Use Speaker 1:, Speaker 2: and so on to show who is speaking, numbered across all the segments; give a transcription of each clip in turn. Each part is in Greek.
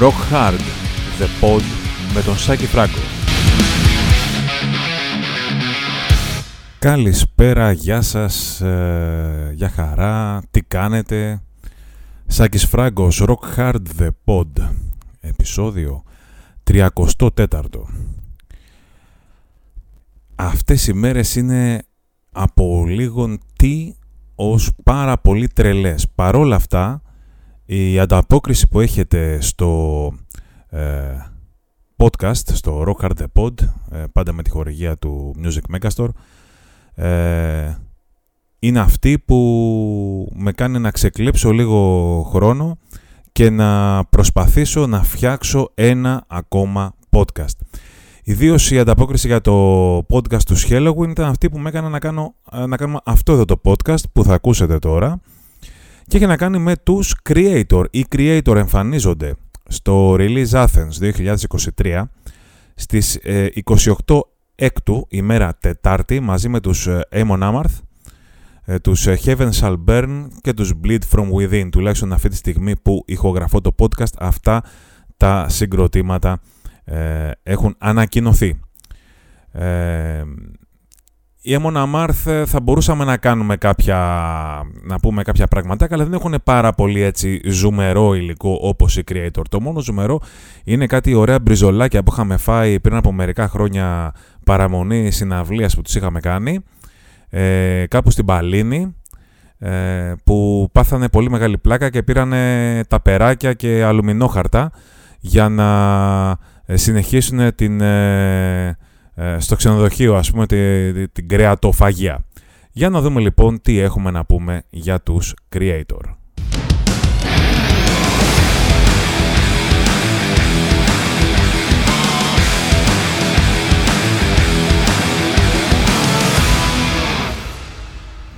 Speaker 1: Rock Hard, The Pod με τον Σάκη Φράγκο. Καλησπέρα, γεια σας, ε, για χαρά, τι κάνετε; Σάκης Φράγκος, Rock Hard, The Pod, επεισόδιο 34. Αυτές οι μέρες είναι από λίγον τι ως πάρα πολύ τρελές. Παρόλα αυτά, η ανταπόκριση που έχετε στο ε, podcast, στο Rock Hard The Pod, ε, πάντα με τη χορηγία του Music Megastore, ε, είναι αυτή που με κάνει να ξεκλέψω λίγο χρόνο και να προσπαθήσω να φτιάξω ένα ακόμα podcast. Ιδίως η ανταπόκριση για το podcast του Halloween ήταν αυτή που με έκανε να, κάνω, να κάνουμε αυτό εδώ το podcast που θα ακούσετε τώρα και έχει να κάνει με τους creator. Οι creator εμφανίζονται στο Release Athens 2023 στις 28 ε, έκτου ημέρα Τετάρτη μαζί με τους ε, Amon Amarth, ε, τους Heaven Shall Burn και τους Bleed From Within. Τουλάχιστον αυτή τη στιγμή που ηχογραφώ το podcast αυτά τα συγκροτήματα έχουν ανακοινωθεί. Ε, η Έμονα Μάρθ θα μπορούσαμε να κάνουμε κάποια, να πούμε κάποια πραγματάκια, αλλά δεν έχουν πάρα πολύ έτσι ζουμερό υλικό όπως η Creator. Το μόνο ζουμερό είναι κάτι ωραία μπριζολάκια που είχαμε φάει πριν από μερικά χρόνια παραμονή συναυλίας που τους είχαμε κάνει, ε, κάπου στην Παλίνη, ε, που πάθανε πολύ μεγάλη πλάκα και πήρανε τα περάκια και αλουμινόχαρτα για να ε, συνεχίσουν την... Ε, ε, στο ξενοδοχείο, ας πούμε, την, την κρεατοφαγία. Για να δούμε λοιπόν τι έχουμε να πούμε για τους creator.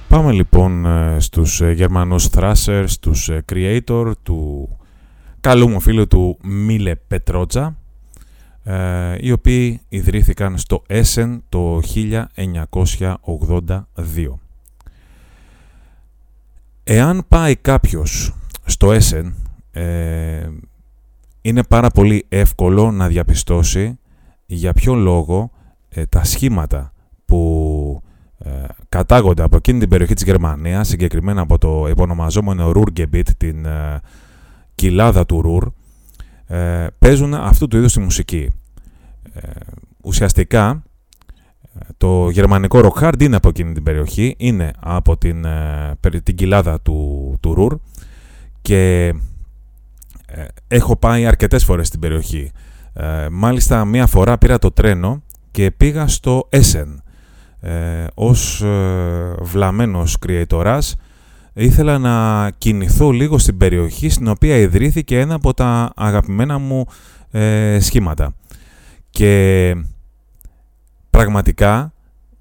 Speaker 1: Πάμε λοιπόν ε, στους ε, Γερμανούς Thrashers, τους creator του καλού μου φίλου του Μίλε Πετρότζα ε, οι οποίοι ιδρύθηκαν στο Essen το 1982. Εάν πάει κάποιος στο Essen, ε, είναι πάρα πολύ εύκολο να διαπιστώσει για ποιο λόγο ε, τα σχήματα που κατάγονται από εκείνη την περιοχή της Γερμανίας, συγκεκριμένα από το επωνομαζόμενο Ruhrgebiet, την κοιλάδα του Ρουρ, ε, παίζουν αυτού του είδους τη μουσική. Ε, ουσιαστικά το γερμανικό rock hard είναι από εκείνη την περιοχή, είναι από την, ε, την κοιλάδα του, του Ρουρ και ε, έχω πάει αρκετές φορές στην περιοχή. Ε, μάλιστα μία φορά πήρα το τρένο και πήγα στο Essen ε, ως ε, βλαμμένος κρυετοράς ήθελα να κινηθώ λίγο στην περιοχή στην οποία ιδρύθηκε ένα από τα αγαπημένα μου ε, σχήματα. Και πραγματικά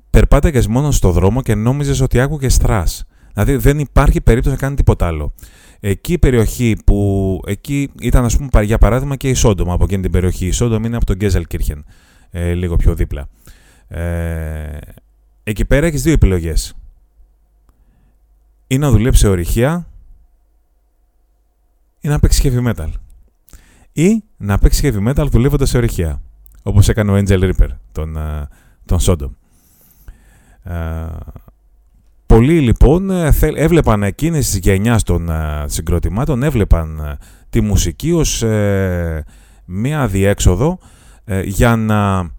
Speaker 1: περπάταγες μόνος στο δρόμο και νόμιζες ότι άκουγες θράς. Δηλαδή δεν υπάρχει περίπτωση να κάνει τίποτα άλλο. Εκεί η περιοχή που εκεί ήταν ας πούμε για παράδειγμα και η Σόντομα από εκείνη την περιοχή. Η Σόντομα είναι από τον Γκέζελκύρχεν, ε, λίγο πιο δίπλα. Ε, εκεί πέρα έχεις δύο επιλογές ή να δουλέψει σε ορυχεία ή να παίξει heavy metal. Ή να παίξει heavy metal δουλεύοντας σε ορυχεία. Όπως έκανε ο Angel Reaper, τον, uh, τον Sodom. Uh, πολλοί λοιπόν ε, έβλεπαν εκείνες τις γενιάς των uh, συγκροτημάτων, έβλεπαν τη μουσική ως μία διέξοδο για να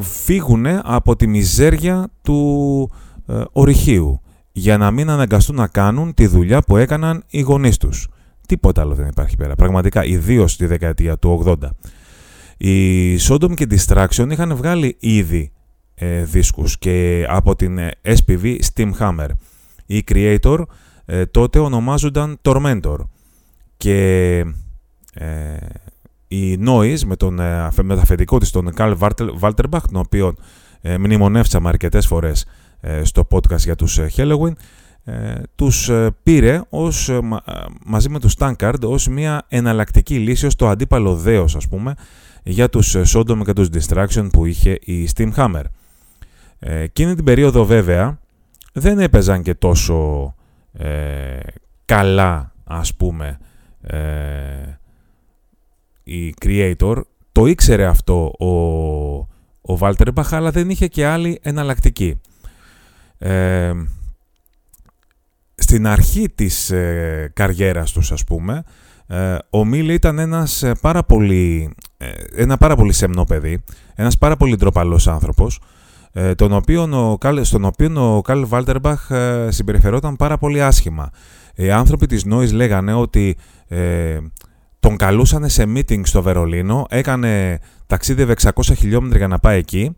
Speaker 1: φύγουν από τη μιζέρια του ορυχείου για να μην αναγκαστούν να κάνουν τη δουλειά που έκαναν οι γονείς τους. Τίποτα άλλο δεν υπάρχει πέρα. Πραγματικά, ιδίως στη δεκαετία του 80. Οι Sodom και Distraction είχαν βγάλει ήδη ε, δίσκους και από την ε, SPV Steamhammer. Οι Creator ε, τότε ονομάζονταν Tormentor και ε, η Noise με τον ε, μεταφετικό της τον Carl Walterbach, τον οποίο ε, μνημονεύσαμε αρκετές φορές ε, στο podcast για τους ε, Halloween, ε, τους πήρε ως, μαζί με τους Tankard ως μια εναλλακτική λύση, ως το αντίπαλο δέος ας πούμε, για τους Sodom και τους Distraction που είχε η Steamhammer. Εκείνη την περίοδο βέβαια δεν έπαιζαν και τόσο καλά ας πούμε οι creator, το ήξερε αυτό ο, ο Βάλτερμπαχ, αλλά δεν είχε και άλλη εναλλακτική. Ε, στην αρχή της ε, καριέρας τους, ας πούμε, ε, ο Μίλ ήταν ένας ε, πάρα πολύ, ε, ένα πάρα πολύ σεμνό παιδί, ένας πάρα πολύ ντροπαλός άνθρωπος, τον οποίο ο, στον οποίο ο Καλ Βάλτερμπαχ συμπεριφερόταν πάρα πολύ άσχημα. Οι άνθρωποι της Noise λέγανε ότι τον καλούσαν σε meeting στο Βερολίνο, έκανε ταξίδευε 600 χιλιόμετρα για να πάει εκεί,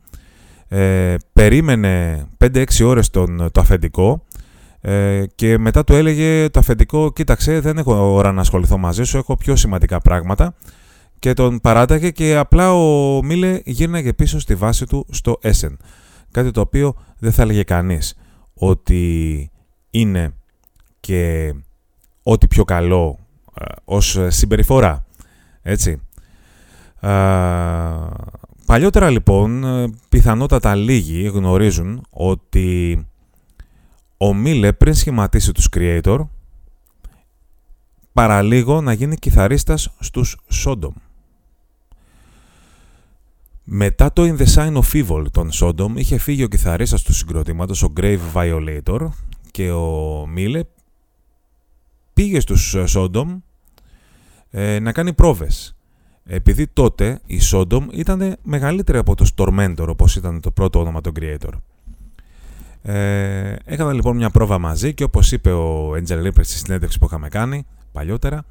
Speaker 1: ε, περίμενε 5-6 ώρες τον, το αφεντικό ε, και μετά του έλεγε το αφεντικό «Κοίταξε, δεν έχω ώρα να ασχοληθώ μαζί σου, έχω πιο σημαντικά πράγματα» και τον παράταγε και απλά ο Μίλε γύρναγε πίσω στη βάση του στο Essen. Κάτι το οποίο δεν θα έλεγε κανείς ότι είναι και ό,τι πιο καλό ε, ως συμπεριφορά. Έτσι. Παλιότερα λοιπόν, πιθανότατα λίγοι γνωρίζουν ότι ο Μίλε πριν σχηματίσει τους Creator, παραλίγο να γίνει κιθαρίστας στους Sodom. Μετά το In the Sign of Evil των Sodom είχε φύγει ο κιθαρίστας του συγκροτήματος, ο Grave Violator και ο Μίλε πήγε στους Sodom ε, να κάνει πρόβες. Επειδή τότε η Sodom ήταν μεγαλύτερη από το Tormentor, όπως ήταν το πρώτο όνομα των Creator. Ε, έκανα λοιπόν μια πρόβα μαζί και όπως είπε ο Angel Ripper στη συνέντευξη που είχαμε κάνει παλιότερα,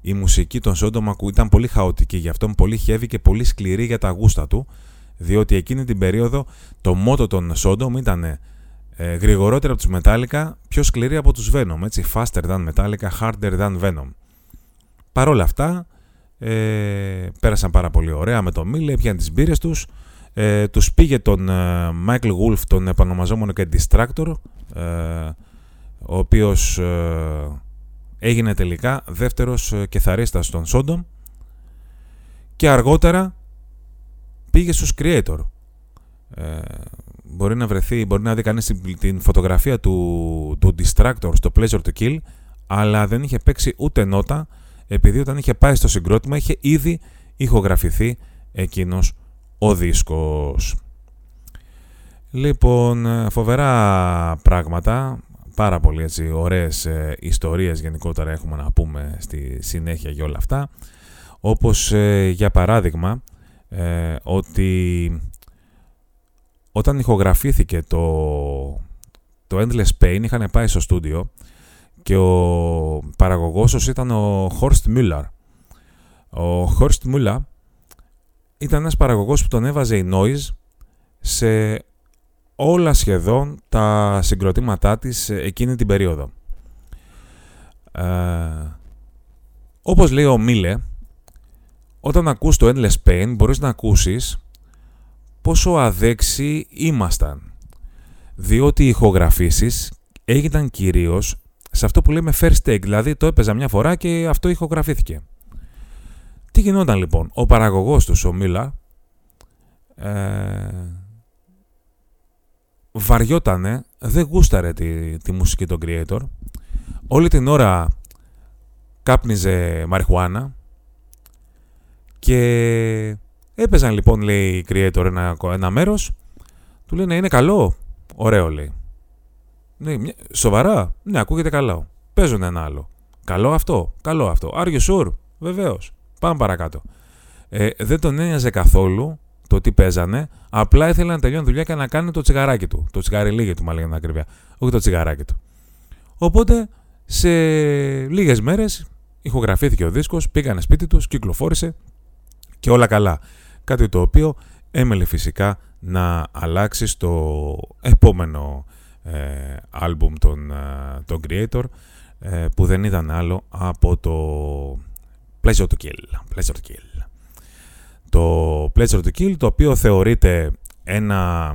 Speaker 1: η μουσική των Sodom ήταν πολύ χαοτική, γι' αυτό πολύ heavy και πολύ σκληρή για τα γούστα του, διότι εκείνη την περίοδο το μότο των Sodom ήταν ε, γρηγορότερα από τους Metallica, πιο σκληρή από τους Venom, έτσι, faster than Metallica, harder than Venom. Παρ' όλα αυτά, ε, πέρασαν πάρα πολύ ωραία με το Μίλε, έπιαν τις μπύρες τους, ε, τους πήγε τον ε, Michael Wolf, τον επανομαζόμενο και Distractor, ε, ο οποίος ε, έγινε τελικά δεύτερος ε, κεθαρίστας των Sodom και αργότερα πήγε στους Creator. Ε, μπορεί να βρεθεί, μπορεί να δει κανείς την, την φωτογραφία του, του Distractor στο Pleasure to Kill, αλλά δεν είχε παίξει ούτε νότα, επειδή όταν είχε πάει στο συγκρότημα είχε ήδη ηχογραφηθεί εκείνος ο δίσκος. Λοιπόν, ε, φοβερά πράγματα, πάρα πολύ έτσι ωραίες ε, ιστορίες γενικότερα έχουμε να πούμε στη συνέχεια για όλα αυτά. Όπως ε, για παράδειγμα ότι όταν ηχογραφήθηκε το, το Endless Pain είχαν πάει στο στούντιο και ο παραγωγός ήταν ο Horst Müller. Ο Horst Müller ήταν ένας παραγωγός που τον έβαζε η Noise σε όλα σχεδόν τα συγκροτήματά της εκείνη την περίοδο. Ε, όπως λέει ο Μίλε, όταν ακούς το Endless Pain μπορείς να ακούσεις πόσο αδέξιοι ήμασταν. Διότι οι ηχογραφήσεις έγιναν κυρίως σε αυτό που λέμε first take, δηλαδή το έπαιζα μια φορά και αυτό ηχογραφήθηκε. Τι γινόταν λοιπόν, ο παραγωγός του, ο Μίλα, ε, βαριότανε, δεν γούσταρε τη, τη μουσική των creator, όλη την ώρα κάπνιζε μαριχουάνα και έπαιζαν λοιπόν λέει οι creator ένα, ένα μέρος, του λένε είναι καλό, ωραίο λέει. Ναι, σοβαρά, ναι ακούγεται καλό. Παίζουν ένα άλλο. Καλό αυτό, καλό αυτό. Are you sure? Βεβαίως. Πάμε παρακάτω. Ε, δεν τον ένοιαζε καθόλου το τι παίζανε, απλά ήθελε να τελειώνει δουλειά και να κάνει το τσιγαράκι του. Το τσιγαριλίγι του, μάλλον ακριβία. Όχι το τσιγαράκι του. Οπότε σε λίγες μέρες ηχογραφήθηκε ο δίσκος, πήγανε σπίτι τους, κυκλοφόρησε και όλα καλά. Κάτι το οποίο έμελε φυσικά να αλλάξει στο επόμενο ε, άλμπουμ των, ε, των Creator ε, που δεν ήταν άλλο από το Pleasure to Kill. Pleasure to Kill. Το Pleasure to Kill, το οποίο θεωρείται ένα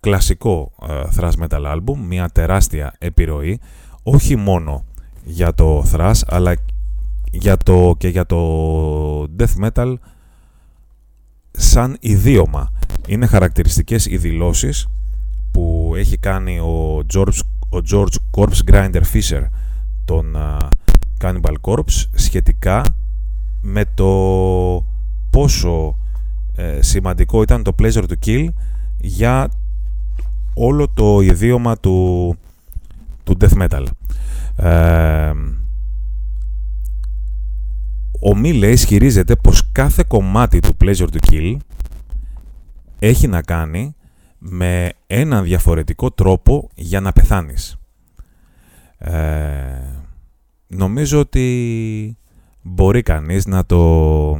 Speaker 1: κλασικό uh, thrash metal album, μια τεράστια επιρροή, όχι μόνο για το thrash, αλλά για το, και για το death metal σαν ιδίωμα. Είναι χαρακτηριστικές οι δηλώσεις που έχει κάνει ο George, ο George Corpse Grinder Fisher, τον uh, Cannibal Corpse σχετικά με το πόσο ε, σημαντικό ήταν το Pleasure to Kill για όλο το ιδίωμα του, του Death Metal. Ε, ο Μίλε ισχυρίζεται πως κάθε κομμάτι του Pleasure to Kill έχει να κάνει με έναν διαφορετικό τρόπο για να πεθάνεις. Ε, νομίζω ότι μπορεί κανείς να το,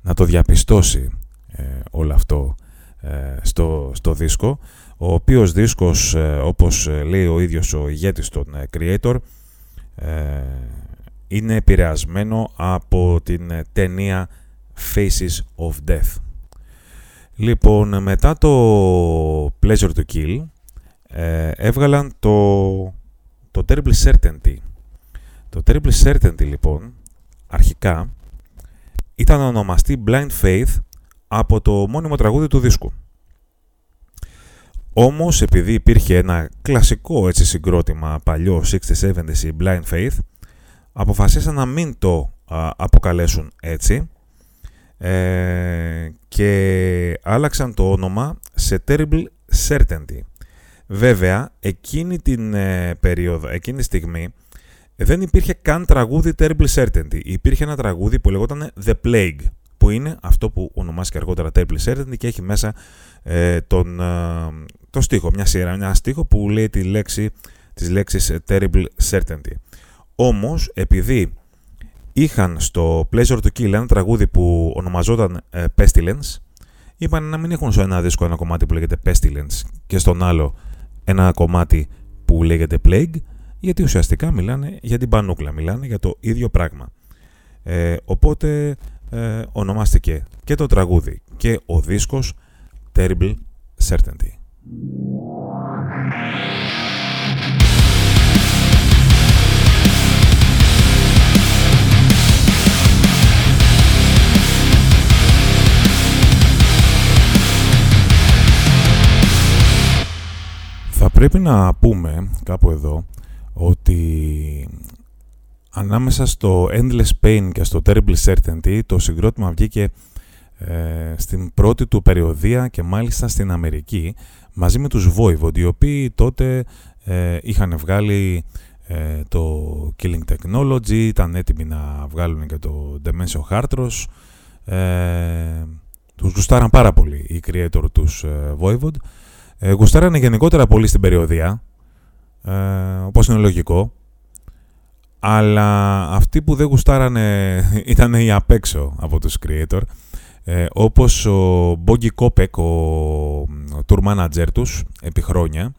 Speaker 1: να το διαπιστώσει ε, όλο αυτό ε, στο, στο δίσκο, ο οποίος δίσκος, ε, όπως λέει ο ίδιος ο ηγέτης των creator, είναι επηρεασμένο από την ταινία Faces of Death. Λοιπόν, μετά το Pleasure to Kill, έβγαλαν το, το Terrible Certainty. Το Terrible Certainty, λοιπόν, αρχικά ήταν ονομαστεί Blind Faith από το μόνιμο τραγούδι του δίσκου. Όμως επειδή υπήρχε ένα κλασικό έτσι συγκρότημα παλιό 60-70 Blind Faith αποφασίσαν να μην το αποκαλέσουν έτσι ε, και άλλαξαν το όνομα σε Terrible Certainty. Βέβαια, εκείνη την ε, περίοδο, εκείνη τη στιγμή δεν υπήρχε καν τραγούδι Terrible Certainty. Υπήρχε ένα τραγούδι που λεγόταν The Plague, που είναι αυτό που ονομάστηκε αργότερα Terrible Certainty και έχει μέσα ε, τον, ε, το στίχο, μια σειρά, ένα στίχο που λέει τη λέξη, τις λέξεις Terrible Certainty. Όμως, επειδή είχαν στο Pleasure to Kill ένα τραγούδι που ονομαζόταν ε, Pestilence, είπαν να μην έχουν σε ένα δίσκο ένα κομμάτι που λέγεται Pestilence και στον άλλο ένα κομμάτι που λέγεται Plague, γιατί ουσιαστικά μιλάνε για την πανούκλα, μιλάνε για το ίδιο πράγμα. Ε, οπότε ε, ονομάστηκε και το τραγούδι και ο δίσκος Terrible Certainty. Πρέπει να πούμε κάπου εδώ ότι ανάμεσα στο Endless Pain και στο Terrible Certainty το συγκρότημα βγήκε ε, στην πρώτη του περιοδία και μάλιστα στην Αμερική μαζί με τους Voivod οι οποίοι τότε ε, είχαν βγάλει ε, το Killing Technology ήταν έτοιμοι να βγάλουν και το Dementia Hartros ε, τους γουστάραν πάρα πολύ οι creator τους Voivod ε, γουστάρανε γενικότερα πολύ στην περιοδία ε, όπως είναι λογικό. Αλλά αυτοί που δεν γουστάρανε ήταν οι απ' έξω από τους creator. Ε, όπως ο Boggy Kopek, ο, ο tour manager τους, επί χρόνια.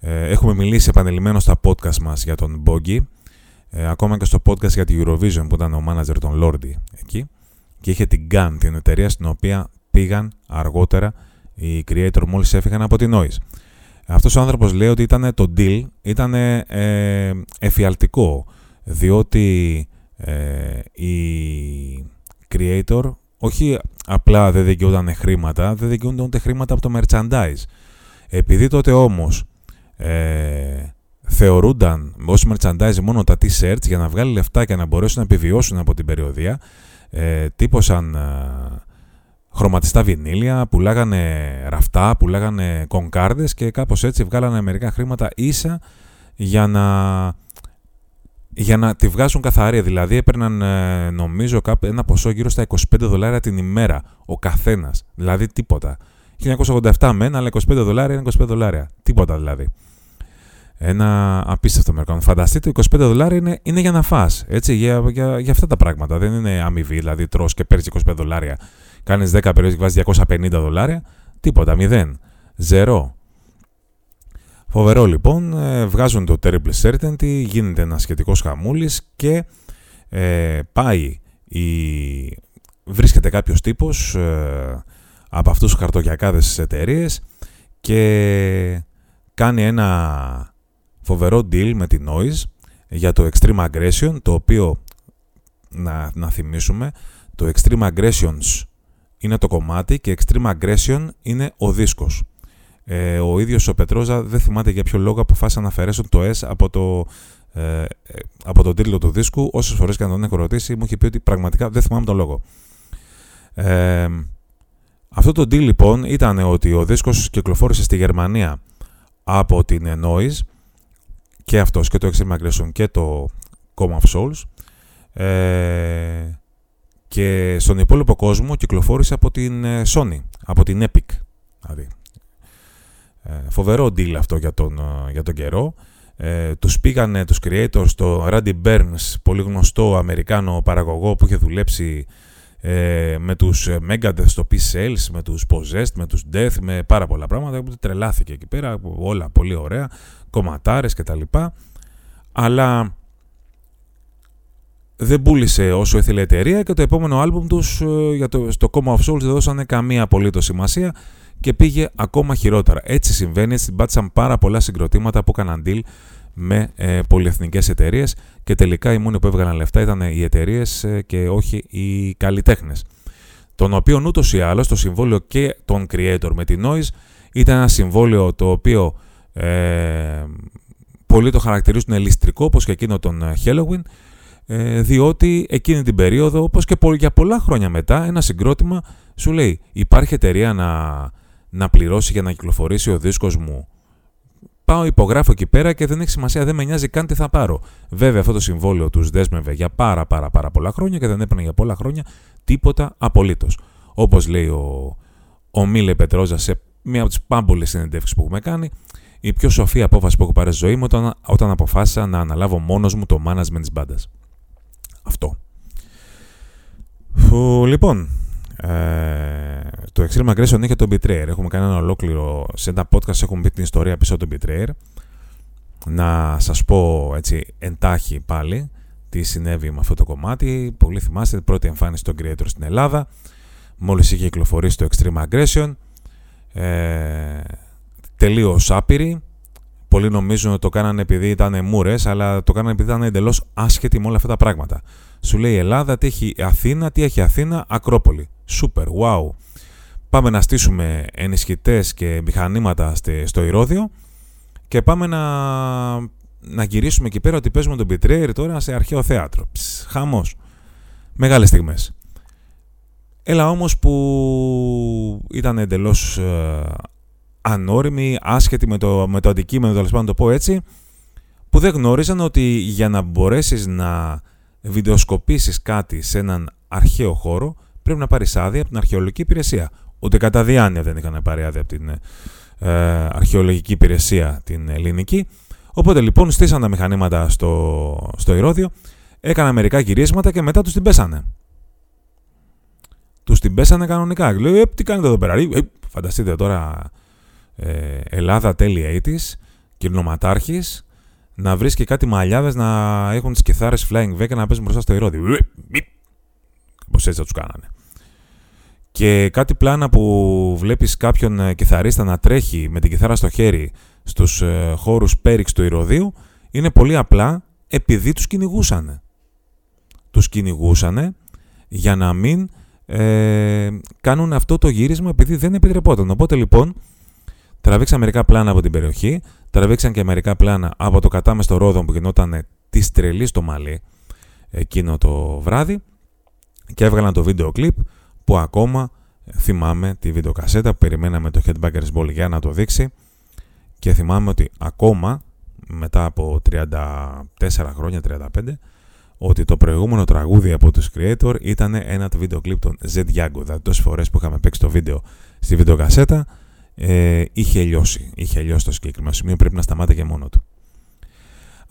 Speaker 1: Ε, έχουμε μιλήσει επανελειμμένο στα podcast μας για τον Boggy. Ε, ακόμα και στο podcast για τη Eurovision που ήταν ο manager των Lordi εκεί. Και είχε την GAN, την εταιρεία στην οποία πήγαν αργότερα οι creator μόλις έφυγαν από την Noise. Αυτός ο άνθρωπος λέει ότι ήταν το deal, ήταν ε, εφιαλτικό, διότι ε, οι creator όχι απλά δεν δικαιούνταν χρήματα, δεν δικαιούνταν ούτε χρήματα από το merchandise. Επειδή τότε όμως ε, θεωρούνταν ως merchandise μόνο τα t-shirts για να βγάλει λεφτά και να μπορέσουν να επιβιώσουν από την περιοδία, ε, τύπωσαν χρωματιστά βινίλια, πουλάγανε ραφτά, πουλάγανε κονκάρδες και κάπως έτσι βγάλανε μερικά χρήματα ίσα για να, για να τη βγάζουν καθαρή. Δηλαδή έπαιρναν ε, νομίζω ένα ποσό γύρω στα 25 δολάρια την ημέρα ο καθένας. Δηλαδή τίποτα. 1987 μένα, αλλά 25 δολάρια είναι 25 δολάρια. Τίποτα δηλαδή. Ένα απίστευτο μερικό. Φανταστείτε, 25 δολάρια είναι, είναι για να φας, έτσι, για, για, για αυτά τα πράγματα. Δεν είναι αμοιβή, δηλαδή τρως και παίρνεις 25 δολάρια Κάνεις 10 περιόδους και βάζεις 250 δολάρια. Τίποτα, μηδέν. Ζερό. Φοβερό λοιπόν, ε, βγάζουν το Terrible Certainty, γίνεται ένα σχετικός χαμούλης και ε, πάει η... βρίσκεται κάποιος τύπος ε, από αυτούς τους χαρτοκιακάδες της εταιρείες και κάνει ένα φοβερό deal με την Noise για το Extreme Aggression, το οποίο, να, να θυμίσουμε, το Extreme Aggressions είναι το κομμάτι και Extreme Aggression είναι ο δίσκος. Ε, ο ίδιος ο Πετρόζα δεν θυμάται για ποιο λόγο αποφάσισε να αφαιρέσουν το S από το ε, από τον τίτλο του δίσκου, όσες φορές και να τον έχω ρωτήσει, μου είχε πει ότι πραγματικά δεν θυμάμαι τον λόγο. Ε, αυτό το deal λοιπόν ήταν ότι ο δίσκος κυκλοφόρησε στη Γερμανία από την Noise και αυτός και το Extreme Aggression και το Coma of Souls ε, και στον υπόλοιπο κόσμο κυκλοφόρησε από την ε, Sony, από την Epic. Δηλαδή. Ε, φοβερό deal αυτό για τον, ε, για τον καιρό. Ε, τους πήγανε τους creators το Randy Burns, πολύ γνωστό Αμερικάνο παραγωγό που είχε δουλέψει ε, με τους Megadeth στο Peace Sales, με τους Possessed, με τους Death, με πάρα πολλά πράγματα που τρελάθηκε εκεί πέρα, όλα πολύ ωραία, κομματάρες κτλ. Αλλά δεν πούλησε όσο ήθελε η εταιρεία και το επόμενο άλμπουμ τους ε, για το, στο Coma of Souls δεν δώσανε καμία απολύτως σημασία και πήγε ακόμα χειρότερα. Έτσι συμβαίνει, έτσι πάτησαν πάρα πολλά συγκροτήματα που έκαναν deal με ε, πολυεθνικές εταιρείες και τελικά οι μόνοι που έβγαλαν λεφτά ήταν οι εταιρείες ε, και όχι οι καλλιτέχνες. Τον οποίο ούτως ή άλλως το συμβόλαιο και των creator με την Noise ήταν ένα συμβόλαιο το οποίο ε, πολλοί το χαρακτηρίζουν ελιστρικό όπως και εκείνο τον ε, Halloween ε, διότι εκείνη την περίοδο όπως και για πολλά χρόνια μετά ένα συγκρότημα σου λέει υπάρχει εταιρεία να, να πληρώσει για να κυκλοφορήσει ο δίσκος μου πάω, υπογράφω εκεί πέρα και δεν έχει σημασία, δεν με νοιάζει καν τι θα πάρω. Βέβαια, αυτό το συμβόλαιο τους δέσμευε για πάρα, πάρα, πάρα πολλά χρόνια και δεν έπαιρνε για πολλά χρόνια τίποτα απολύτως. Όπως λέει ο, ο Μίλε Πετρόζα σε μία από τις πάμπολες συνεντεύξεις που έχουμε κάνει, η πιο σοφή απόφαση που έχω πάρει στη ζωή μου όταν, όταν αποφάσισα να αναλάβω μόνος μου το management της μπάντας. Αυτό. Φου, λοιπόν, ε, το Extreme Aggression είχε τον Betrayer. Έχουμε κάνει ένα ολόκληρο. Σε ένα podcast έχουμε πει την ιστορία πίσω από τον Betrayer. Να σας πω έτσι εντάχει πάλι τι συνέβη με αυτό το κομμάτι. Πολύ θυμάστε την πρώτη εμφάνιση των Creator στην Ελλάδα. Μόλις είχε κυκλοφορήσει το Extreme Aggression. Ε, τελείως άπειρη. Πολλοί νομίζουν ότι το κάνανε επειδή ήταν μούρες, αλλά το κάνανε επειδή ήταν εντελώς άσχετοι με όλα αυτά τα πράγματα. Σου λέει Ελλάδα, τι έχει Αθήνα, τι έχει Αθήνα, Ακρόπολη. Σούπερ, wow. Πάμε να στήσουμε ενισχυτές και μηχανήματα στο Ηρώδιο και πάμε να, να γυρίσουμε εκεί πέρα ότι παίζουμε τον Betrayer τώρα σε αρχαίο θέατρο. Ψ, χαμός. Μεγάλες στιγμές. Έλα όμως που ήταν εντελώς ε, ανώριμοι, άσχετοι με το, με το αντικείμενο, τέλος πάντων το πω έτσι, που δεν γνώριζαν ότι για να μπορέσεις να βιντεοσκοπήσεις κάτι σε έναν αρχαίο χώρο, πρέπει να πάρεις άδεια από την αρχαιολογική υπηρεσία. Ούτε κατά διάνοια δεν είχαν πάρει άδεια από την ε, αρχαιολογική υπηρεσία την ελληνική. Οπότε λοιπόν στήσαν τα μηχανήματα στο, στο Ηρώδιο, έκαναν μερικά γυρίσματα και μετά τους την πέσανε. Τους την πέσανε κανονικά. Λέω, ε, τι κάνετε εδώ πέρα; Ε, φανταστείτε τώρα ε, Ελλάδα τέλη 80's, κυρνοματάρχης, να βρίσκει κάτι μαλλιάδες να έχουν τις κιθάρες flying V και να παίζουν μπροστά στο Ηρώδιο. Κάπως έτσι θα τους κάνανε. Και κάτι πλάνα που βλέπεις κάποιον ε, κιθαρίστα να τρέχει με την κιθάρα στο χέρι στους ε, χώρους πέριξ του Ηρωδίου είναι πολύ απλά επειδή τους κυνηγούσαν. Τους κυνηγούσαν για να μην ε, κάνουν αυτό το γύρισμα επειδή δεν επιτρεπόταν. Οπότε λοιπόν τραβήξαν μερικά πλάνα από την περιοχή, τραβήξαν και μερικά πλάνα από το κατάμεστο ρόδο που γινόταν της τρελής στο μαλλί εκείνο το βράδυ και έβγαλαν το βίντεο κλιπ που ακόμα θυμάμαι τη βιντεοκασέτα που περιμέναμε το Headbangers Ball για να το δείξει και θυμάμαι ότι ακόμα μετά από 34 χρόνια, 35 ότι το προηγούμενο τραγούδι από τους Creator ήταν ένα το βίντεο κλιπ των Z Yago δηλαδή τόσες φορές που είχαμε παίξει το βίντεο στη βιντεοκασέτα ε, είχε λιώσει είχε λιώσει το συγκεκριμένο σημείο πρέπει να σταμάτηκε μόνο του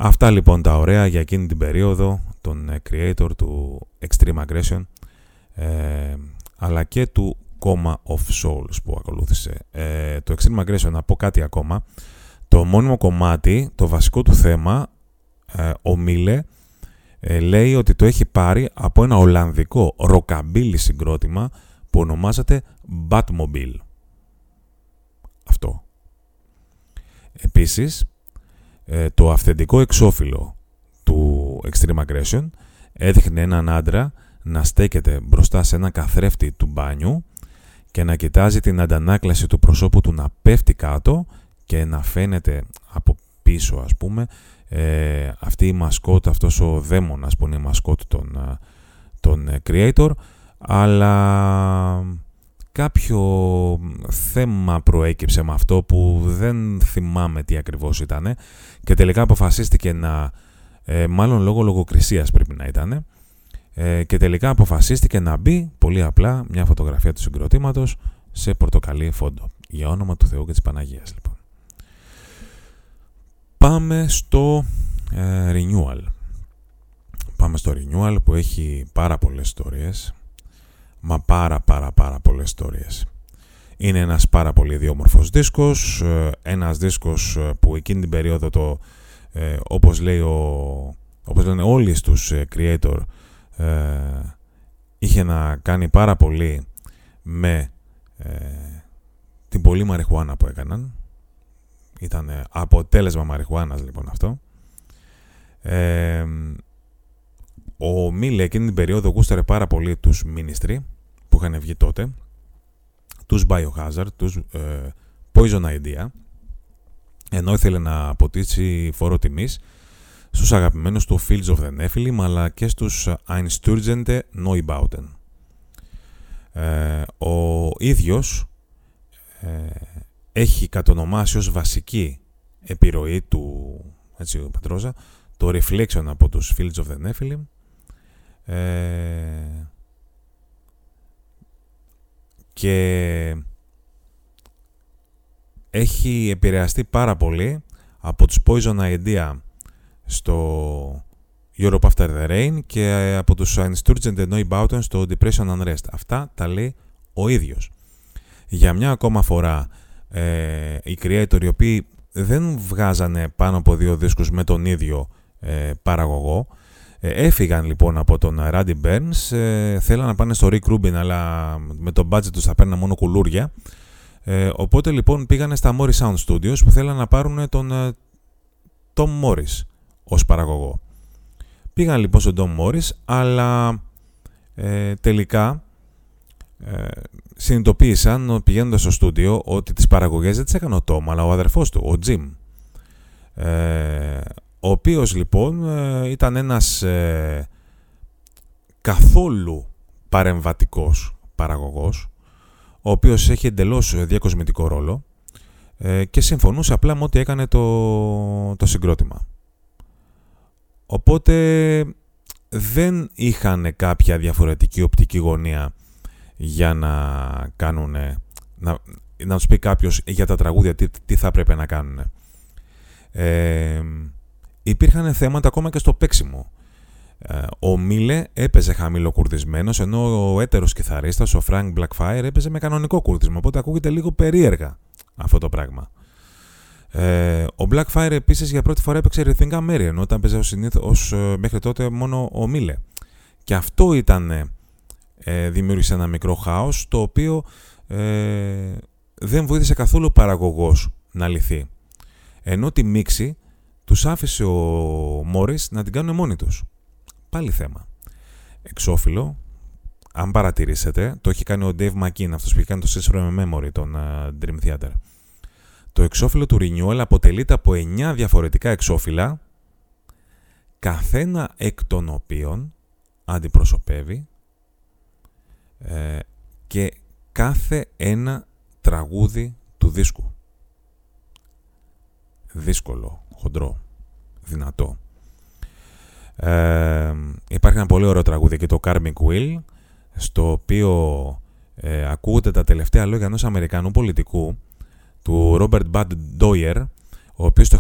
Speaker 1: Αυτά λοιπόν τα ωραία για εκείνη την περίοδο των ε, creator του Extreme Aggression ε, αλλά και του Coma of Souls που ακολούθησε. Ε, το Extreme Aggression, να πω κάτι ακόμα, το μόνιμο κομμάτι, το βασικό του θέμα, ε, ο Μίλε, ε, λέει ότι το έχει πάρει από ένα Ολλανδικό ροκαμπίλι συγκρότημα που ονομάζεται Batmobile. Αυτό. Επίσης, ε, το αυθεντικό εξώφυλλο του Extreme Aggression έδειχνε έναν άντρα να στέκεται μπροστά σε ένα καθρέφτη του μπάνιου και να κοιτάζει την αντανάκλαση του προσώπου του να πέφτει κάτω και να φαίνεται από πίσω ας πούμε ε, αυτή η μασκότ, αυτός ο δαίμονας που είναι η μασκότ των, των creator, αλλά κάποιο θέμα προέκυψε με αυτό που δεν θυμάμαι τι ακριβώς ήταν και τελικά αποφασίστηκε να, ε, μάλλον λόγω λογοκρισίας πρέπει να ήταν, ε, και τελικά αποφασίστηκε να μπει πολύ απλά μια φωτογραφία του συγκροτήματος σε πορτοκαλί φόντο. Για όνομα του Θεού και της Παναγίας λοιπόν. Πάμε στο ε, renewal. Πάμε στο renewal που έχει πάρα πολλές ιστορίες. Μα πάρα πάρα πάρα πολλές ιστορίες. Είναι ένας πάρα πολύ ιδιόμορφος δίσκος. Ε, ένας δίσκος ε, που εκείνη την περίοδο το, ε, όπως, λέει ο, όπως λένε όλοι στους creator είχε να κάνει πάρα πολύ με την πολύ μαριχουάνα που έκαναν. Ήταν αποτέλεσμα μαριχουάνας λοιπόν αυτό. Ε, ο Μίλε εκείνη την περίοδο γούσταρε πάρα πολύ τους Ministry που είχαν βγει τότε, τους Biohazard, τους ε, Poison Idea, ενώ ήθελε να αποτίσει φόρο τιμής στους αγαπημένους του Fields of the Nephilim αλλά και στους Einsturgente Neubauten. Ε, ο ίδιος ε, έχει κατονομάσει ως βασική επιρροή του έτσι, ο Πατρόζα, το Reflection από τους Fields of the Nephilim ε, και έχει επηρεαστεί πάρα πολύ από τους Poison Idea στο Europe After the Rain και από τους Einsturgeon and Neubauten στο Depression Unrest. Αυτά τα λέει ο ίδιος. Για μια ακόμα φορά ε, οι creator οι οποίοι δεν βγάζανε πάνω από δύο δίσκους με τον ίδιο ε, παραγωγό ε, έφυγαν λοιπόν από τον Randy Burns, ε, θέλαν να πάνε στο Rick Rubin αλλά με το budget τους θα παίρνουν μόνο κουλούρια. Ε, οπότε λοιπόν πήγανε στα Morris Sound Studios που θέλαν να πάρουν τον ε, Tom Morris ως παραγωγό. Πήγαν λοιπόν στον Tom Morris αλλά ε, τελικά ε, συνειδητοποίησαν πηγαίνοντας στο στούντιο ότι τις παραγωγές δεν τις έκανε ο Tom αλλά ο αδερφός του, ο Jim. Ε, ο οποίος λοιπόν ε, ήταν ένας ε, καθόλου παρεμβατικός παραγωγός, ο οποίος έχει εντελώς διακοσμητικό ρόλο ε, και συμφωνούσε απλά με ό,τι έκανε το, το συγκρότημα. Οπότε δεν είχαν κάποια διαφορετική οπτική γωνία για να κάνουν, να, να τους πει κάποιος για τα τραγούδια τι, τι θα έπρεπε να κάνουν. Ε, υπήρχαν θέματα ακόμα και στο παίξιμο. Ε, ο Μίλε έπαιζε χαμηλοκουρδισμένος, ενώ ο έτερος κιθαρίστας, ο Frank Blackfire, έπαιζε με κανονικό κουρδισμό, οπότε ακούγεται λίγο περίεργα αυτό το πράγμα. Ε, ο Blackfire επίσης για πρώτη φορά έπαιξε ρυθμικά μέρη, ενώ όταν έπαιζε ως, ως, ε, μέχρι τότε μόνο ο Μίλε. Και αυτό ήταν, ε, δημιούργησε ένα μικρό χάος, το οποίο ε, δεν βοήθησε καθόλου ο παραγωγός να λυθεί. Ενώ τη μίξη τους άφησε ο Μόρις να την κάνουν μόνοι τους. Πάλι θέμα. Εξώφυλλο, αν παρατηρήσετε, το έχει κάνει ο Dave McKean, αυτός που έχει κάνει το System Memory, τον uh, Dream Theater. Το εξώφυλλο του Renewal αποτελείται από 9 διαφορετικά εξώφυλλα, καθένα εκ των οποίων αντιπροσωπεύει ε, και κάθε ένα τραγούδι του δίσκου. Δύσκολο χοντρό, δυνατό. Ε, υπάρχει ένα πολύ ωραίο τραγούδι και το Karmic Will, στο οποίο ε, ακούγονται τα τελευταία λόγια ενός Αμερικανού πολιτικού, του Robert Bud Doyer, ο οποίος το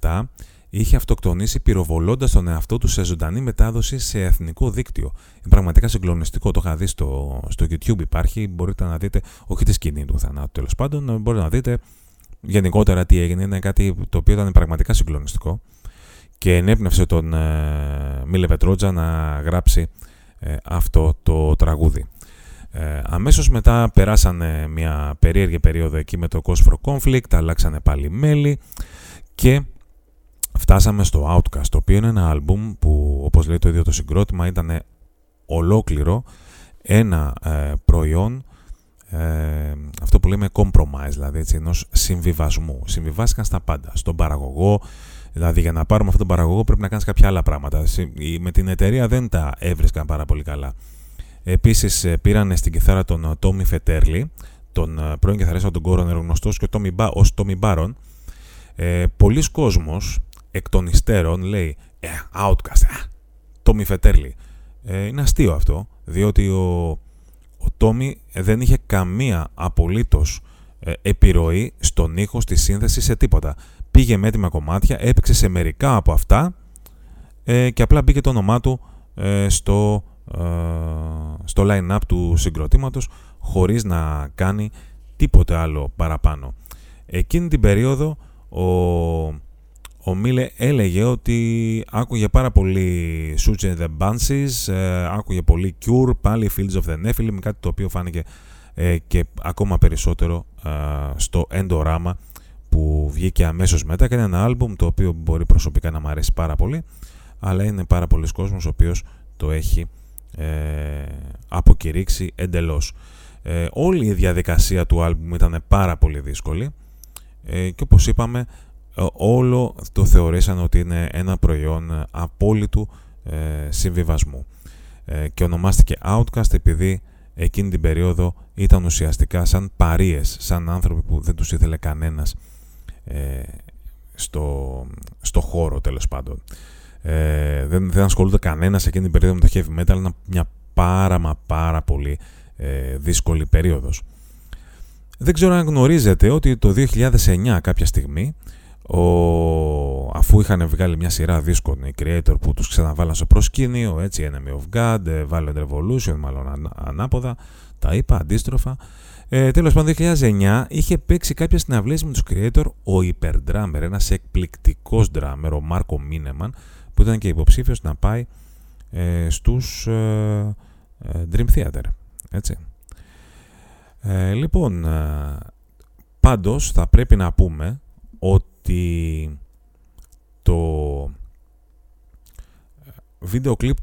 Speaker 1: 1987 είχε αυτοκτονήσει πυροβολώντας τον εαυτό του σε ζωντανή μετάδοση σε εθνικό δίκτυο. Είναι πραγματικά συγκλονιστικό, το είχα δει στο, στο YouTube υπάρχει, μπορείτε να δείτε, όχι τη σκηνή του θανάτου τέλος πάντων, μπορείτε να δείτε γενικότερα τι έγινε. Είναι κάτι το οποίο ήταν πραγματικά συγκλονιστικό και ενέπνευσε τον ε, Μίλε Πετρότζα να γράψει ε, αυτό το τραγούδι. Ε, αμέσως μετά περάσανε μια περίεργη περίοδο εκεί με το Cosfor Conflict, αλλάξανε πάλι μέλη και φτάσαμε στο Outcast, το οποίο είναι ένα άλμπουμ που όπως λέει το ίδιο το συγκρότημα ήταν ολόκληρο ένα ε, προϊόν ε, αυτό που λέμε compromise, δηλαδή έτσι, ενός συμβιβασμού. Συμβιβάστηκαν στα πάντα. Στον παραγωγό, Δηλαδή για να πάρουμε αυτόν τον παραγωγό πρέπει να κάνεις κάποια άλλα πράγματα. Με την εταιρεία δεν τα έβρισκαν πάρα πολύ καλά. Επίσης ε, πήραν στην κιθάρα τον Τόμι Φετέρλι, τον πρώην κιθαρίστα τον Κόρονερ γνωστός και ως Τόμι Μπάρον. Ε, πολλοί κόσμος εκ των υστέρων λέει ε, Outcast, Τόμι Φετέρλι. Ε, είναι αστείο αυτό, διότι ο, ο Τόμι δεν είχε καμία απολύτως ε, επιρροή στον ήχο, στη σύνθεση, σε τίποτα. Πήγε με έτοιμα κομμάτια, έπαιξε σε μερικά από αυτά ε, και απλά μπήκε το όνομά του ε, στο, στο line-up του συγκροτήματος χωρίς να κάνει τίποτε άλλο παραπάνω. Εκείνη την περίοδο ο, ο Μίλε έλεγε ότι άκουγε πάρα πολύ Such the Bunches, άκουγε πολύ Cure, πάλι Fields of the Nephilim, κάτι το οποίο φάνηκε ε, και ακόμα περισσότερο στο Endorama που βγήκε αμέσως μετά και είναι ένα άλμπουμ το οποίο μπορεί προσωπικά να μου αρέσει πάρα πολύ αλλά είναι πάρα πολλοί κόσμος ο οποίος το έχει ε, αποκηρύξει εντελώς. Ε, όλη η διαδικασία του άλμπουμ ήταν πάρα πολύ δύσκολη ε, και όπως είπαμε όλο το θεωρήσαν ότι είναι ένα προϊόν απόλυτου ε, συμβιβασμού και ονομάστηκε Outcast επειδή εκείνη την περίοδο ήταν ουσιαστικά σαν παρείες, σαν άνθρωποι που δεν τους ήθελε κανένας ε, στο, στο χώρο τέλος πάντων. Ε, δεν, δεν ασχολούνται κανένας εκείνη την περίοδο με το heavy metal, ήταν μια πάρα μα πάρα πολύ ε, δύσκολη περίοδος. Δεν ξέρω αν γνωρίζετε ότι το 2009 κάποια στιγμή ο, αφού είχαν βγάλει μια σειρά δίσκων οι creator που τους ξαναβάλαν στο προσκήνιο, έτσι Enemy of God, ε, Violent Revolution, μάλλον ανάποδα, τα είπα αντίστροφα. Ε, Τέλος πάντων, το 2009 είχε παίξει κάποιε συναυλίες με τους creator ο Hyperdrummer, ένας εκπληκτικός drummer, ο Μάρκο Μίνεμαν, που ήταν και υποψήφιος να πάει ε, στους ε, ε, Dream Theater. Έτσι. Ε, λοιπόν, ε, πάντως θα πρέπει να πούμε ότι το βίντεο κλιπ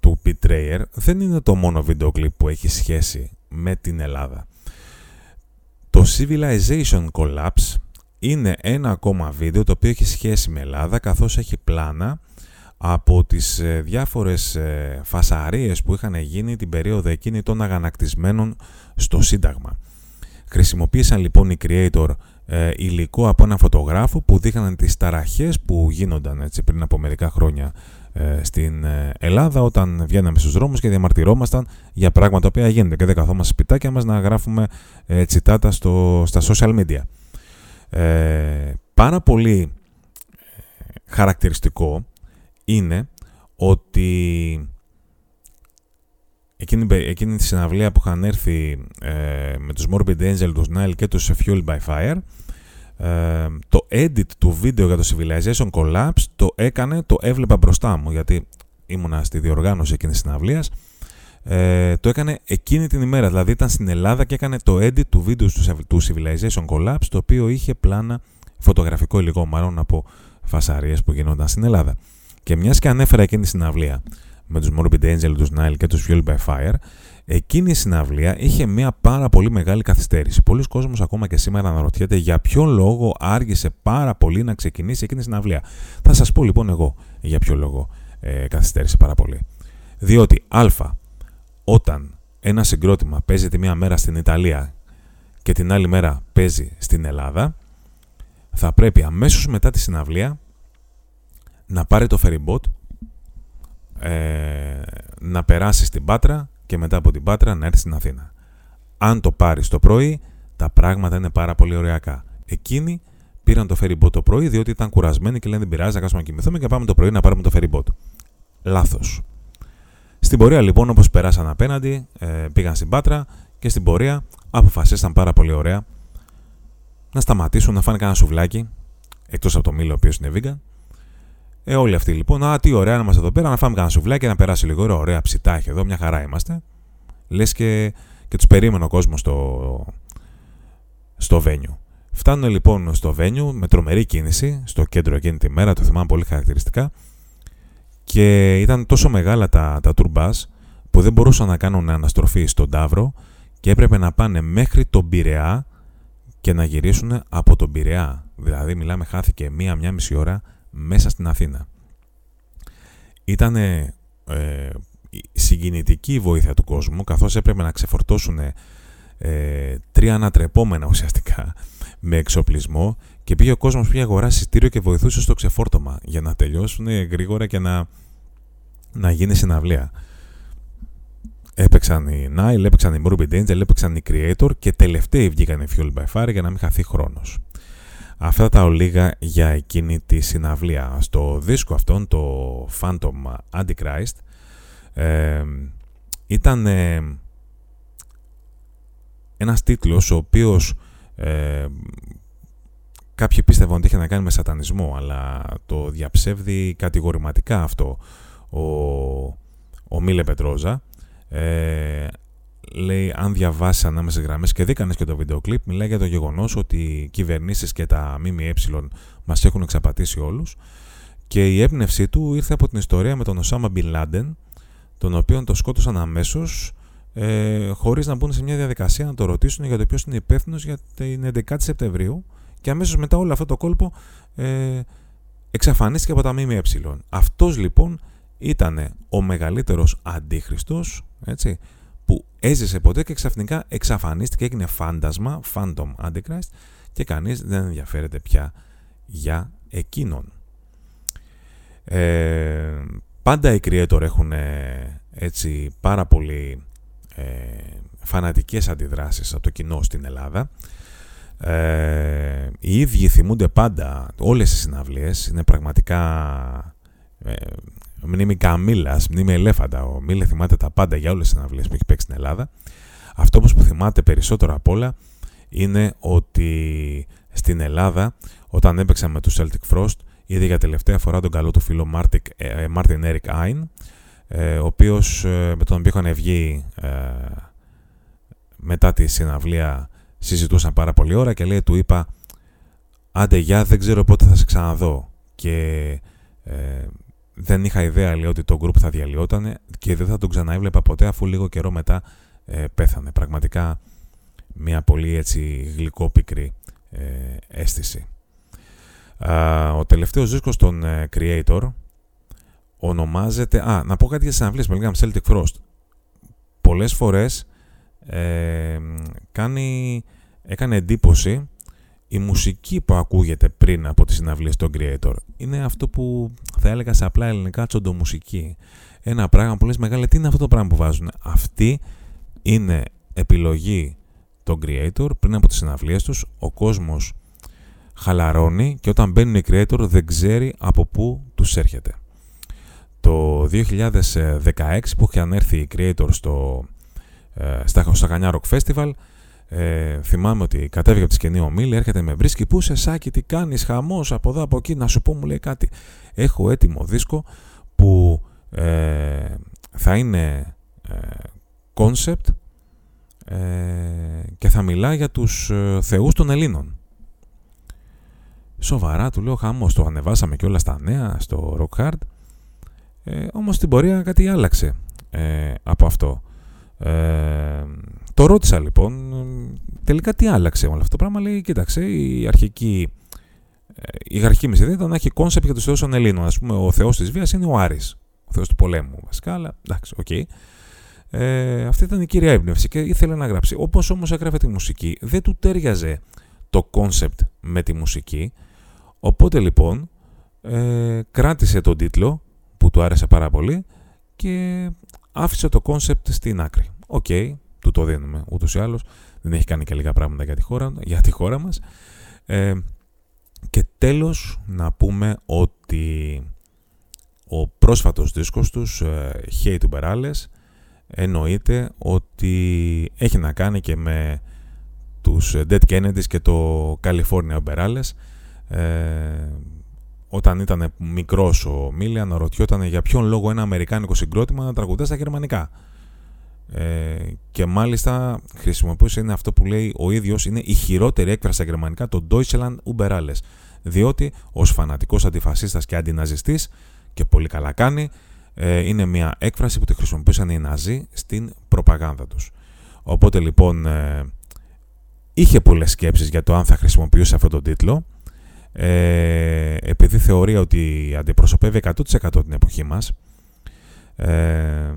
Speaker 1: του Betrayer δεν είναι το μόνο βίντεο κλιπ που έχει σχέση με την Ελλάδα. Το Civilization Collapse είναι ένα ακόμα βίντεο το οποίο έχει σχέση με Ελλάδα καθώς έχει πλάνα από τις ε, διάφορες ε, φασαρίες που είχαν γίνει την περίοδο εκείνη των αγανακτισμένων στο Σύνταγμα. Χρησιμοποίησαν λοιπόν οι creator ε, υλικό από έναν φωτογράφο που δείχναν τις ταραχές που γίνονταν έτσι, πριν από μερικά χρόνια ε, στην ε, Ελλάδα όταν βγαίναμε στους δρόμους και διαμαρτυρόμασταν για πράγματα που γίνονται και δεν καθόμαστε σπιτάκια μας να γράφουμε ε, τσιτάτα στο, στα social media. Ε, πάρα πολύ χαρακτηριστικό είναι ότι εκείνη, εκείνη τη συναυλία που είχαν έρθει ε, με τους Morbid Angel, τους Nile και τους Fueled by Fire ε, το edit του βίντεο για το Civilization Collapse το έκανε, το έβλεπα μπροστά μου γιατί ήμουνα στη διοργάνωση εκείνης της συναυλίας ε, το έκανε εκείνη την ημέρα, δηλαδή ήταν στην Ελλάδα και έκανε το edit του βίντεο του Civilization Collapse το οποίο είχε πλάνα φωτογραφικό υλικό μάλλον από φασαρίες που γινόταν στην Ελλάδα. Και μιας και ανέφερα εκείνη τη συναυλία με τους Morbid Angel, τους Nile και τους Fuel by Fire, εκείνη η συναυλία είχε μια πάρα πολύ μεγάλη καθυστέρηση. Πολλοί κόσμος ακόμα και σήμερα αναρωτιέται για ποιο λόγο άργησε πάρα πολύ να ξεκινήσει εκείνη η συναυλία. Θα σας πω λοιπόν εγώ για ποιο λόγο ε, καθυστέρησε πάρα πολύ. Διότι α, όταν ένα συγκρότημα παίζει τη μία μέρα στην Ιταλία και την άλλη μέρα παίζει στην Ελλάδα, θα πρέπει αμέσως μετά τη συναυλία να πάρει το ferry ε, να περάσει στην Πάτρα και μετά από την Πάτρα να έρθει στην Αθήνα. Αν το πάρεις το πρωί, τα πράγματα είναι πάρα πολύ ωριακά. Εκείνοι πήραν το ferry το πρωί διότι ήταν κουρασμένοι και λένε δεν πειράζει να κάτσουμε να κοιμηθούμε και πάμε το πρωί να πάρουμε το ferry boat. Λάθος. Στην πορεία λοιπόν όπως περάσαν απέναντι, ε, πήγαν στην Πάτρα και στην πορεία αποφασίσαν πάρα πολύ ωραία να σταματήσουν να φάνε κανένα σουβλάκι εκτός από το μήλο ο οποίο είναι vegan ε, όλοι αυτοί λοιπόν, α, τι ωραία να είμαστε εδώ πέρα, να φάμε κανένα σουβλάκι, να περάσει λίγο ώρα, ωραία ψητάχια εδώ, μια χαρά είμαστε. Λες και, και τους περίμενε ο κόσμος στο, στο βένιου. Φτάνουν λοιπόν στο βένιου με τρομερή κίνηση, στο κέντρο εκείνη τη μέρα, το θυμάμαι πολύ χαρακτηριστικά. Και ήταν τόσο μεγάλα τα, τα τουρμπάς που δεν μπορούσαν να κάνουν αναστροφή στον Ταύρο και έπρεπε να πάνε μέχρι τον Πειραιά και να γυρίσουν από τον Πειραιά Δηλαδή μιλάμε χάθηκε μία-μία μισή ώρα μέσα στην Αθήνα. Ήταν ε, συγκινητική η βοήθεια του κόσμου καθώς έπρεπε να ξεφορτώσουν ε, τρία ανατρεπόμενα ουσιαστικά με εξοπλισμό και πήγε ο κόσμος πήγε αγοράσει εισιτήριο και βοηθούσε στο ξεφόρτωμα για να τελειώσουν γρήγορα και να, να γίνει συναυλία. Έπαιξαν οι Nile, έπαιξαν οι Morbid Angel, έπαιξαν οι Creator και τελευταίοι βγήκαν οι Fuel by Fire για να μην χαθεί χρόνος. Αυτά τα ολίγα για εκείνη τη συναυλία. Στο δίσκο αυτόν, το Phantom Antichrist, ε, ήταν ε, ένας τίτλος ο οποίος ε, κάποιοι πίστευαν ότι είχε να κάνει με σατανισμό αλλά το διαψεύδει κατηγορηματικά αυτό ο, ο Μίλε Πετρόζα ε, λέει αν διαβάσει ανάμεσα γραμμές και δίκανες και το βίντεο κλιπ μιλάει για το γεγονός ότι οι κυβερνήσεις και τα ΜΜΕ μας έχουν εξαπατήσει όλους και η έμπνευσή του ήρθε από την ιστορία με τον Οσάμα Μπιν Λάντεν τον οποίον το σκότωσαν αμέσως ε, χωρίς να μπουν σε μια διαδικασία να το ρωτήσουν για το ποιος είναι υπεύθυνος για την 11η Σεπτεμβρίου και αμέσως μετά όλο αυτό το κόλπο ε, εξαφανίστηκε από τα ΜΜΕ. Αυτός λοιπόν ήταν ο μεγαλύτερος αντίχριστος έτσι, που έζησε ποτέ και ξαφνικά εξαφανίστηκε, έγινε φάντασμα, Phantom Antichrist και κανείς δεν ενδιαφέρεται πια για εκείνον. Ε, πάντα οι creator έχουν έτσι πάρα πολύ ε, φανατικές αντιδράσεις από το κοινό στην Ελλάδα. Ε, οι ίδιοι θυμούνται πάντα όλες οι συναυλίες, είναι πραγματικά ε, μνήμη καμήλας, μνήμη ελέφαντα. Ο Μίλε θυμάται τα πάντα για όλες τις συναυλίες που έχει παίξει στην Ελλάδα. Αυτό που θυμάται περισσότερο απ' όλα είναι ότι στην Ελλάδα όταν έπαιξα με τους Celtic Frost είδε για τελευταία φορά τον καλό του φίλο Μάρτιν Έρικ Άιν ε, ο οποίος ε, με τον οποίο είχαν βγει ε, μετά τη συναυλία συζητούσαν πάρα πολύ ώρα και λέει του είπα άντε γεια δεν ξέρω πότε θα σε ξαναδώ και δεν είχα ιδέα λέει ότι το group θα διαλυόταν και δεν θα τον ξαναέβλεπα ποτέ αφού λίγο καιρό μετά πέθανε πραγματικά μια πολύ έτσι γλυκόπικρη αίσθηση ο τελευταίος δίσκος των Creator ονομάζεται... Α, να πω κάτι για τις συναυλίες που λέγαμε Celtic Frost. Πολλές φορές ε, κάνει, έκανε εντύπωση η μουσική που ακούγεται πριν από τις συναυλίες των Creator. Είναι αυτό που θα έλεγα σε απλά ελληνικά τσοντομουσική. Ένα πράγμα που λες μεγάλε, τι είναι αυτό το πράγμα που βάζουν. Αυτή είναι επιλογή των Creator πριν από τις συναυλίες τους. Ο κόσμος χαλαρώνει και όταν μπαίνουν οι Creator δεν ξέρει από πού τους έρχεται. Το 2016 που είχαν έρθει οι creators στο, ε, στα, στα Χανιά Rock Festival ε, θυμάμαι ότι κατέβηκε από τη σκηνή ο Μίλη, έρχεται με βρίσκει πού σε σάκι, τι κάνεις, χαμός από εδώ από εκεί, να σου πω μου λέει κάτι. Έχω έτοιμο δίσκο που ε, θα είναι ε, concept ε, και θα μιλά για τους ε, θεούς των Ελλήνων. Σοβαρά του λέω χαμός, το ανεβάσαμε και όλα στα νέα στο Rock Hard ε, όμως στην πορεία κάτι άλλαξε ε, από αυτό. Ε, το ρώτησα λοιπόν, τελικά τι άλλαξε όλο αυτό το πράγμα. Λέει, κοίταξε, η αρχική, ε, η αρχική μας ιδέα ήταν να έχει κόνσεπτ για τους θεούς των Ελλήνων. Ας πούμε, ο θεός της βίας είναι ο Άρης, ο θεός του πολέμου βασικά, αλλά εντάξει, OK. Okay. Ε, αυτή ήταν η κύρια έμπνευση και ήθελε να γράψει. Όπως όμως έγραφε τη μουσική, δεν του ταίριαζε το κόνσεπτ με τη μουσική, οπότε λοιπόν ε, κράτησε τον τίτλο που του άρεσε πάρα πολύ και άφησε το κόνσεπτ στην άκρη. OK, okay, του το δίνουμε ούτως ή άλλως. Δεν έχει κάνει και λίγα πράγματα για τη χώρα, για τη χώρα μας. Ε, και τέλος να πούμε ότι ο πρόσφατος δίσκος τους, ε, Hey του Μπεράλες, εννοείται ότι έχει να κάνει και με τους Dead Kennedys και το California Μπεράλες. Ε, όταν ήταν μικρός ο Μίλι, αναρωτιόταν για ποιον λόγο ένα αμερικάνικο συγκρότημα να τραγουδά στα γερμανικά. Ε, και μάλιστα χρησιμοποιούσε είναι αυτό που λέει ο ίδιος, είναι η χειρότερη έκφραση στα γερμανικά, το Deutschland über alles. Διότι ως φανατικός αντιφασίστας και αντιναζιστής, και πολύ καλά κάνει, ε, είναι μια έκφραση που τη χρησιμοποιούσαν οι Ναζί στην προπαγάνδα τους. Οπότε λοιπόν ε, είχε πολλές σκέψεις για το αν θα χρησιμοποιούσε αυτόν τον τίτλο ε, επειδή θεωρεί ότι αντιπροσωπεύει 100% την εποχή μας ε,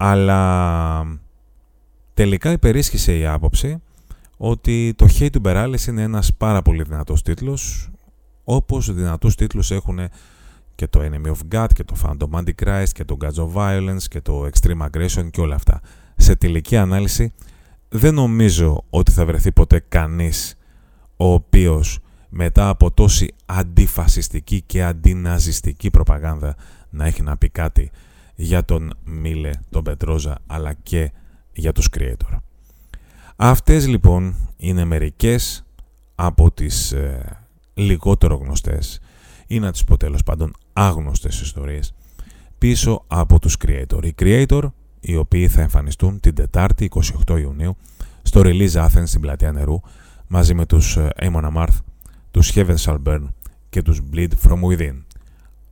Speaker 1: αλλά τελικά υπερίσχυσε η άποψη ότι το Hate του Μπεράλες είναι ένας πάρα πολύ δυνατός τίτλος όπως δυνατούς τίτλους έχουν και το Enemy of God και το Phantom Antichrist και το Gods of Violence και το Extreme Aggression και όλα αυτά. Σε τελική ανάλυση δεν νομίζω ότι θα βρεθεί ποτέ κανείς ο οποίος μετά από τόση αντιφασιστική και αντιναζιστική προπαγάνδα να έχει να πει κάτι για τον Μίλε, τον Πετρόζα αλλά και για τους Creator. Αυτές λοιπόν είναι μερικές από τις ε, λιγότερο γνωστές ή να τις πω τέλος πάντων άγνωστες ιστορίες πίσω από τους Creator. Οι Creator οι οποίοι θα εμφανιστούν την Τετάρτη 28 Ιουνίου στο Release Athens στην Πλατεία Νερού μαζί με τους ε, Amon Amarth, τους Heaven Shall Burn και τους Bleed From Within.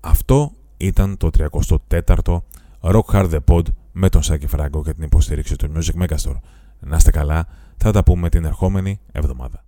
Speaker 1: Αυτό ήταν το 34ο Rock Hard The Pod με τον Σάκη Φράγκο και την υποστήριξη του Music Megastore. Να είστε καλά, θα τα πούμε την ερχόμενη εβδομάδα.